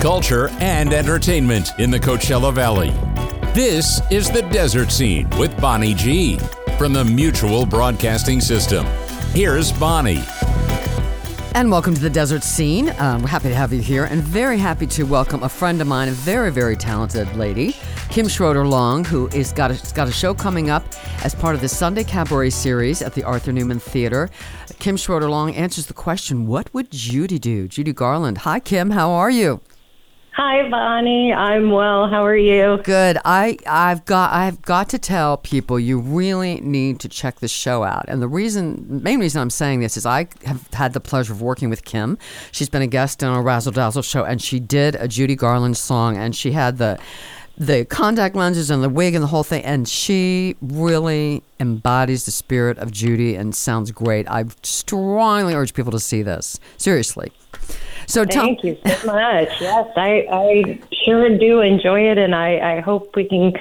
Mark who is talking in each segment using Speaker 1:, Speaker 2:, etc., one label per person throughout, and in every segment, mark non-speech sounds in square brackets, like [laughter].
Speaker 1: culture, and entertainment in the Coachella Valley. This is the Desert Scene with Bonnie G from the Mutual Broadcasting System. Here's Bonnie.
Speaker 2: And welcome to the Desert Scene. Um, we're happy to have you here, and very happy to welcome a friend of mine, a very, very talented lady, Kim Schroeder Long, who is got a, got a show coming up as part of the Sunday Cabaret series at the Arthur Newman Theater. Kim Schroeder Long answers the question, "What would Judy do?" Judy Garland. Hi, Kim. How are you?
Speaker 3: Hi, Bonnie. I'm well. How are you?
Speaker 2: Good. I I've got I've got to tell people you really need to check this show out. And the reason, main reason I'm saying this is I have had the pleasure of working with Kim. She's been a guest on a Razzle Dazzle show, and she did a Judy Garland song, and she had the the contact lenses and the wig and the whole thing, and she really embodies the spirit of Judy and sounds great. I strongly urge people to see this. Seriously.
Speaker 3: So thank you so much. Yes, I, I sure do enjoy it, and I, I hope we can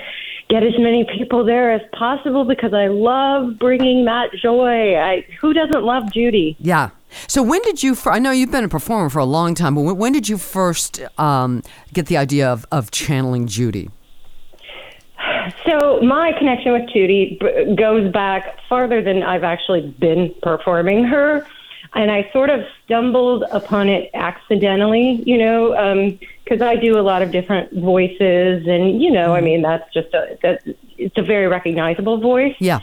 Speaker 3: get as many people there as possible because I love bringing that joy. I, who doesn't love Judy?
Speaker 2: Yeah. So when did you? I know you've been a performer for a long time, but when, when did you first um, get the idea of, of channeling Judy?
Speaker 3: So my connection with Judy goes back farther than I've actually been performing her and I sort of stumbled upon it accidentally, you know, because um, I do a lot of different voices, and you know, I mm-hmm. mean, that's just a that it's a very recognizable voice.
Speaker 2: Yeah.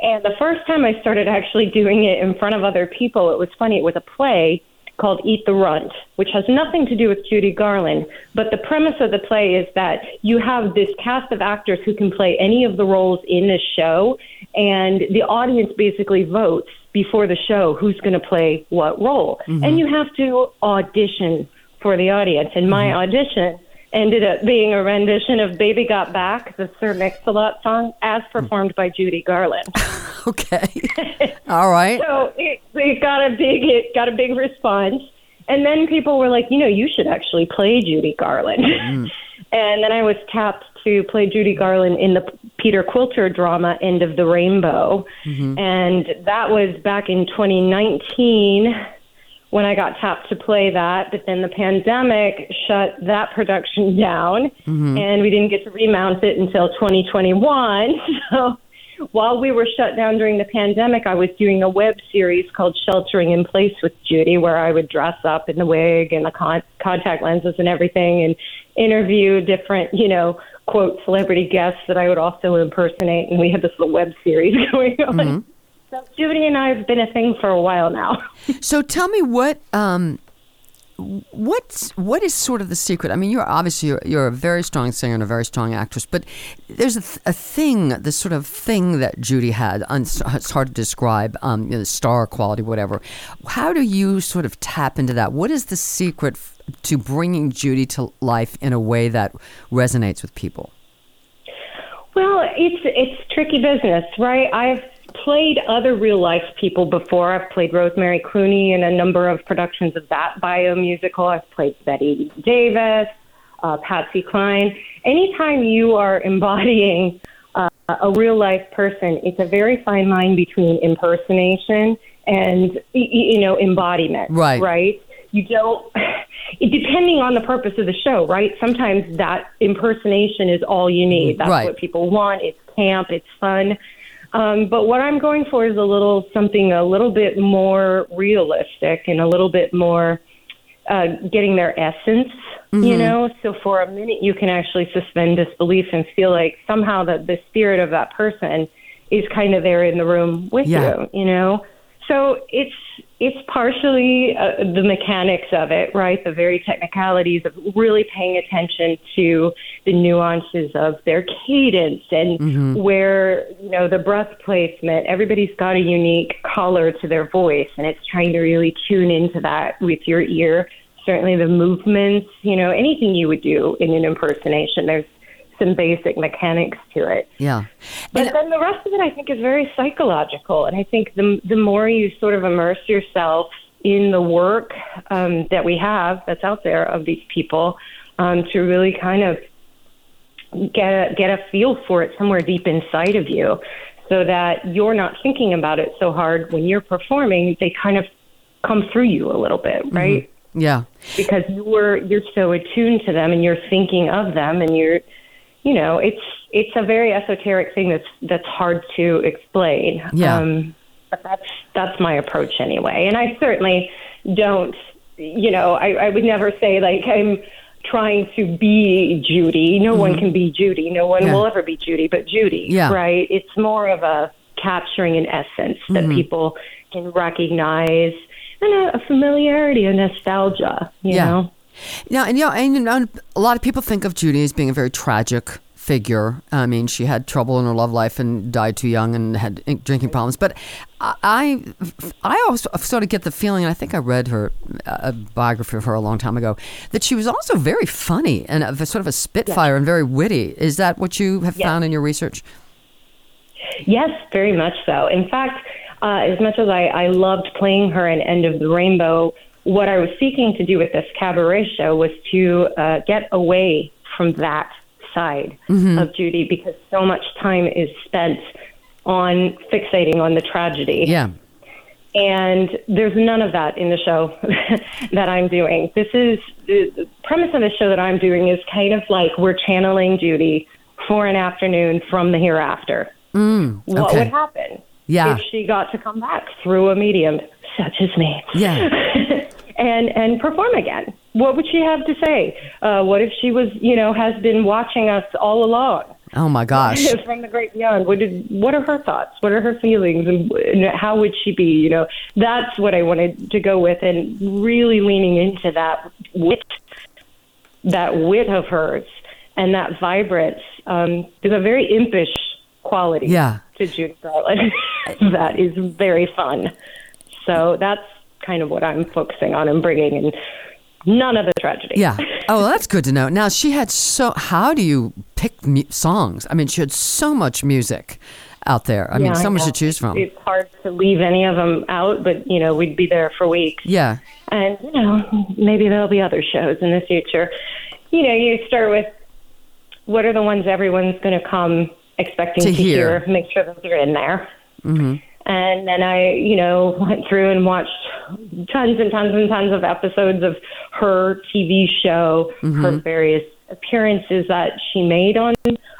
Speaker 3: And the first time I started actually doing it in front of other people, it was funny. It was a play called Eat the Runt, which has nothing to do with Judy Garland. But the premise of the play is that you have this cast of actors who can play any of the roles in the show, and the audience basically votes before the show who's going to play what role. Mm-hmm. And you have to audition for the audience. And my mm-hmm. audition ended up being a rendition of Baby Got Back, the Sir Mix-a-Lot song, as performed by Judy Garland. [laughs]
Speaker 2: okay. [laughs] All right.
Speaker 3: So it, it got a big it got a big response. And then people were like, you know, you should actually play Judy Garland. Mm. [laughs] and then I was tapped to play Judy Garland in the Peter Quilter drama End of the Rainbow. Mm-hmm. And that was back in 2019 when I got tapped to play that. But then the pandemic shut that production down, mm-hmm. and we didn't get to remount it until 2021. [laughs] So while we were shut down during the pandemic, I was doing a web series called Sheltering in Place with Judy, where I would dress up in the wig and the con- contact lenses and everything and interview different, you know, quote celebrity guests that I would also impersonate, and we had this little web series [laughs] going on. Mm-hmm. So Judy and I have been a thing for a while now.
Speaker 2: so tell me what um, what's what is sort of the secret? I mean, you're obviously you're, you're a very strong singer and a very strong actress, but there's a, th- a thing, this sort of thing that Judy had. it's hard to describe, um, you know, star quality, whatever. How do you sort of tap into that? What is the secret? F- to bringing Judy to life in a way that resonates with people?
Speaker 3: Well, it's it's tricky business, right? I've played other real life people before. I've played Rosemary Clooney in a number of productions of that bio musical. I've played Bette Davis, uh, Patsy Cline. Anytime you are embodying uh, a real life person, it's a very fine line between impersonation and you know embodiment.
Speaker 2: Right.
Speaker 3: Right. You don't [sighs] depending on the purpose of the show, right? Sometimes that impersonation is all you need. That's
Speaker 2: right.
Speaker 3: what people want. It's camp, it's fun. Um, but what I'm going for is a little something a little bit more realistic and a little bit more uh, getting their essence, mm-hmm. you know. So for a minute, you can actually suspend disbelief and feel like somehow that the spirit of that person is kind of there in the room with
Speaker 2: yeah.
Speaker 3: you, you know. So it's it's partially uh, the mechanics of it, right? The very technicalities of really paying attention to the nuances of their cadence and mm-hmm. where, you know, the breath placement. Everybody's got a unique color to their voice, and it's trying to really tune into that with your ear. Certainly the movements, you know, anything you would do in an impersonation, there's some basic mechanics to it.
Speaker 2: Yeah.
Speaker 3: But and, then the rest of it I think is very psychological and I think the the more you sort of immerse yourself in the work um, that we have that's out there of these people um, to really kind of get a, get a feel for it somewhere deep inside of you so that you're not thinking about it so hard when you're performing they kind of come through you a little bit right
Speaker 2: mm-hmm. Yeah.
Speaker 3: because you're you're so attuned to them and you're thinking of them and you're you know it's it's a very esoteric thing that's that's hard to explain
Speaker 2: Yeah.
Speaker 3: um but that's that's my approach anyway and i certainly don't you know i i would never say like i'm trying to be judy no one can be judy no one
Speaker 2: Mm-hmm. Yeah.
Speaker 3: will ever be judy but judy
Speaker 2: Yeah.
Speaker 3: right it's more of a capturing an essence that
Speaker 2: Mm-hmm.
Speaker 3: people can recognize and a, a familiarity a nostalgia you
Speaker 2: Yeah.
Speaker 3: know
Speaker 2: Yeah, and you know, and you know, a lot of people think of Judy as being a very tragic figure. I mean, she had trouble in her love life and died too young and had drinking problems. But I, I also sort of get the feeling, and I think I read her a biography of her a long time ago, that she was also very funny and a, sort of a spitfire and very witty. Is that what you have
Speaker 3: Yes.
Speaker 2: found in your research?
Speaker 3: Yes, very much so. In fact, uh, as much as I, I loved playing her in End of the Rainbow, what I was seeking to do with this cabaret show was to uh, get away from that side of Judy because so much time is spent on fixating on the tragedy.
Speaker 2: Yeah.
Speaker 3: And there's none of that in the show [laughs] that I'm doing. This is the premise of the show that I'm doing is kind of like we're channeling Judy for an afternoon from the hereafter.
Speaker 2: Mm,
Speaker 3: What would happen
Speaker 2: Yeah.
Speaker 3: if she got to come back through a medium such as me?
Speaker 2: Yeah. [laughs]
Speaker 3: and and perform again. What would she have to say? Uh, what if she was, you know, has been watching us all along?
Speaker 2: Oh my gosh. [laughs]
Speaker 3: from the great beyond. What did? What are her thoughts? What are her feelings? And, and how would she be? You know, that's what I wanted to go with, and really leaning into that wit, that wit of hers, and that vibrance. Um, there's a very impish quality
Speaker 2: Yeah.
Speaker 3: to Judy Garland [laughs] that is very fun. So that's kind of what I'm focusing on and bringing, and none of the tragedy.
Speaker 2: Yeah. Oh, well, that's good to know. Now she had so. How do you pick mu- songs? I mean, she had so much music out there. I mean,
Speaker 3: Yeah,
Speaker 2: so much to choose from.
Speaker 3: It's hard to leave any of them out, but you know we'd be there for weeks.
Speaker 2: yeah.
Speaker 3: And you know maybe there'll be other shows in the future. You know, you start with what are the ones everyone's going to come expecting
Speaker 2: To
Speaker 3: to,
Speaker 2: hear.
Speaker 3: hear. Make sure that they're in there. Mm-hmm. And then I, you know, went through and watched tons and tons and tons of episodes of her TV show, her various appearances that she made on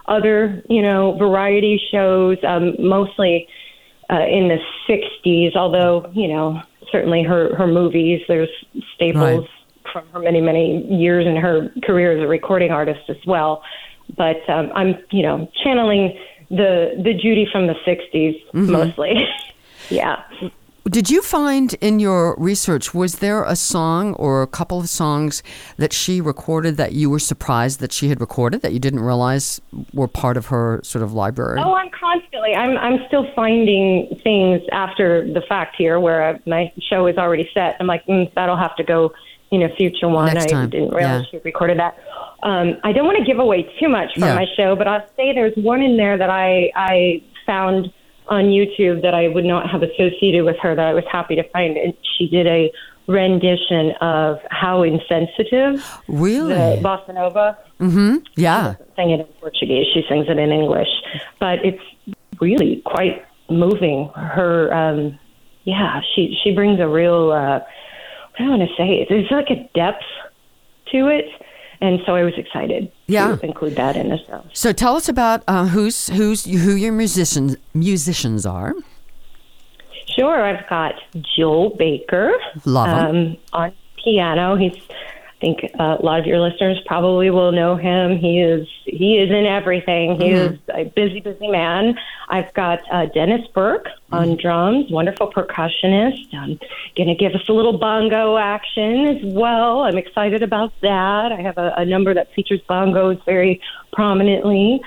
Speaker 3: other, you know, variety shows, um, mostly uh, in the 60s, although, you know, certainly her, her movies, there's staples
Speaker 2: Right.
Speaker 3: from her many, many years in her career as a recording artist as well. But um, I'm, you know, channeling the the Judy from the 60s mostly. [laughs] yeah.
Speaker 2: Did you find in your research was there a song or a couple of songs that she recorded that you were surprised that she had recorded that you didn't realize were part of her sort of library?
Speaker 3: Oh, I'm constantly. I'm I'm still finding things after the fact here where uh, my show is already set. I'm like, mm, that'll have to go in a future one.
Speaker 2: Next
Speaker 3: I didn't realize
Speaker 2: yeah.
Speaker 3: she recorded that. Um, I don't want to give away too much from
Speaker 2: Yeah.
Speaker 3: my show, but I'll say there's one in there that I I found on YouTube that I would not have associated with her that I was happy to find. And she did a rendition of "How Insensitive,"
Speaker 2: really?
Speaker 3: the bossa nova
Speaker 2: yeah.
Speaker 3: sing it in Portuguese. She sings it in English, but it's really quite moving. Her, um, yeah, she she brings a real. Uh, I want to say? There's like a depth to it, and so I was excited
Speaker 2: Yeah.
Speaker 3: to include that in the show.
Speaker 2: So tell us about uh, who's who's who your musicians musicians are.
Speaker 3: Sure, I've got Joel Baker
Speaker 2: Love him.
Speaker 3: um, on piano. He's, think uh, a lot of your listeners probably will know him. He is he is in everything. He is a busy, busy man. I've got uh, Dennis Burke on drums, wonderful percussionist. Um, going to give us a little bongo action as well. I'm excited about that. I have a, a number that features bongos very prominently.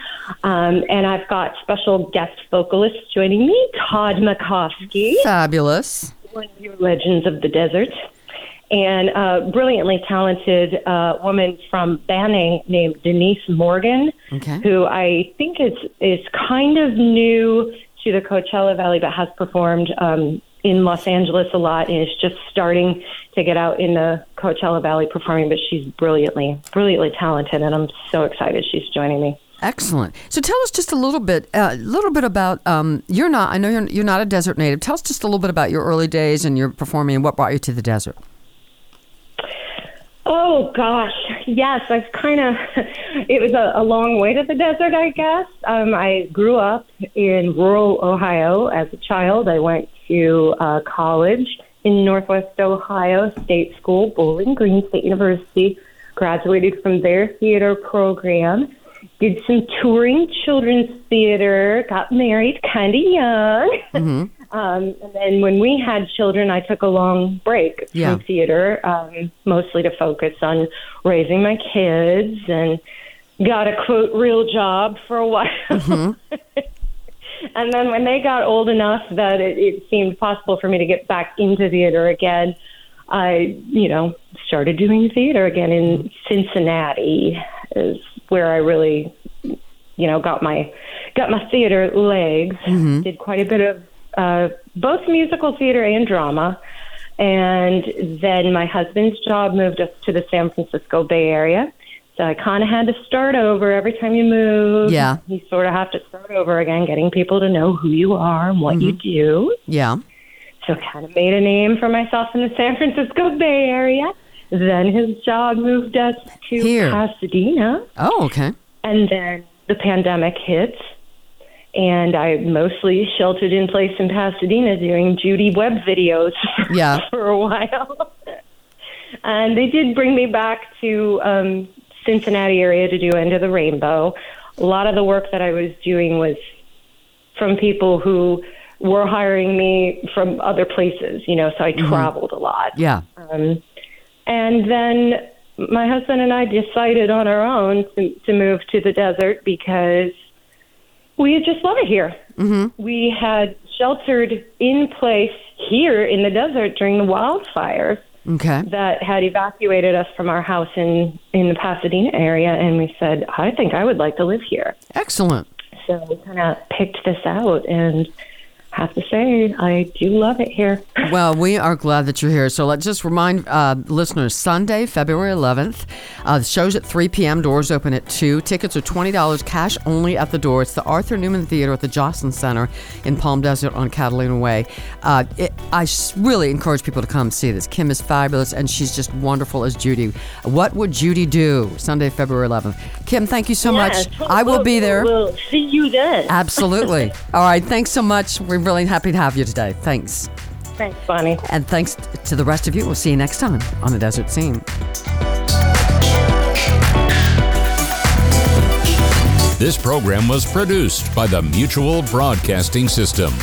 Speaker 3: Um, and I've got special guest vocalist joining me, Todd McCoskey
Speaker 2: Fabulous.
Speaker 3: one of your legends of the desert, and a brilliantly talented uh, woman from Banning named Denise Morgan,
Speaker 2: Okay.
Speaker 3: who I think is is kind of new to the Coachella Valley, but has performed um, in Los Angeles a lot, and is just starting to get out in the Coachella Valley performing. But she's brilliantly, brilliantly talented, and I'm so excited she's joining me.
Speaker 2: Excellent. So tell us just a little bit, a little bit about. Um, you're not. I know you're. You're not a desert native. Tell us just a little bit about your early days and your performing and what brought you to the desert.
Speaker 3: Oh gosh, yes. I've kind of. [laughs] It was a, a long way to the desert, I guess. Um, I grew up in rural Ohio as a child. I went to uh, college in Northwest Ohio State School, Bowling Green State University. Graduated from their theater program. Did some touring children's theater. Got married kind of young. Um, and then when we had children, I took a long break
Speaker 2: Yeah.
Speaker 3: from theater, um, mostly to focus on raising my kids and got a quote real job for a while. [laughs] and then when they got old enough that it, it seemed possible for me to get back into theater again, I, you know, started doing theater again in Cincinnati is where I really, you know, got my got my theater legs. Did quite a bit of uh, both musical theater and drama. And then my husband's job moved us to the San Francisco Bay Area. So I kind of had to start over every time you move.
Speaker 2: Yeah.
Speaker 3: You sort of have to start over again, getting people to know who you are and what you do.
Speaker 2: Yeah.
Speaker 3: So kind of made a name for myself in the San Francisco Bay Area. Then his job moved us to
Speaker 2: Here.
Speaker 3: Pasadena.
Speaker 2: Oh, okay.
Speaker 3: And then the pandemic hit. And I mostly sheltered in place in Pasadena doing Judy web videos [laughs]
Speaker 2: Yeah.
Speaker 3: for a while. and they did bring me back to um, Cincinnati area to do End of the Rainbow. A lot of the work that I was doing was from people who were hiring me from other places, you know, so I traveled a lot.
Speaker 2: Yeah.
Speaker 3: Um, and then my husband and I decided on our own to, to move to the desert because we just love it here. Mm-hmm. We had sheltered in place here in the desert during the wildfires
Speaker 2: Okay.
Speaker 3: that had evacuated us from our house in in the Pasadena area, and we said, "I think I would like to live here."
Speaker 2: Excellent.
Speaker 3: So we kind of picked this out, and have to say, I do love it here. [laughs]
Speaker 2: Well, we are glad that you're here. So let's just remind uh, listeners Sunday, February 11th. Uh, the show's at 3 p.m., doors open at 2. Tickets are $20, cash only at the door. It's the Arthur Newman Theater at the Joslyn Center in Palm Desert on Catalina Way. Uh, it, I really encourage people to come see this. Kim is fabulous, and she's just wonderful as Judy. What would Judy do? Sunday, February 11th. Kim, thank you so much. I will be there.
Speaker 3: We'll see you then. [laughs]
Speaker 2: Absolutely. All right. Thanks so much. We're really happy to have you today. Thanks.
Speaker 3: Thanks, Bonnie.
Speaker 2: And thanks to the rest of you. We'll see you next time on the Desert Scene.
Speaker 1: This program was produced by the Mutual Broadcasting System.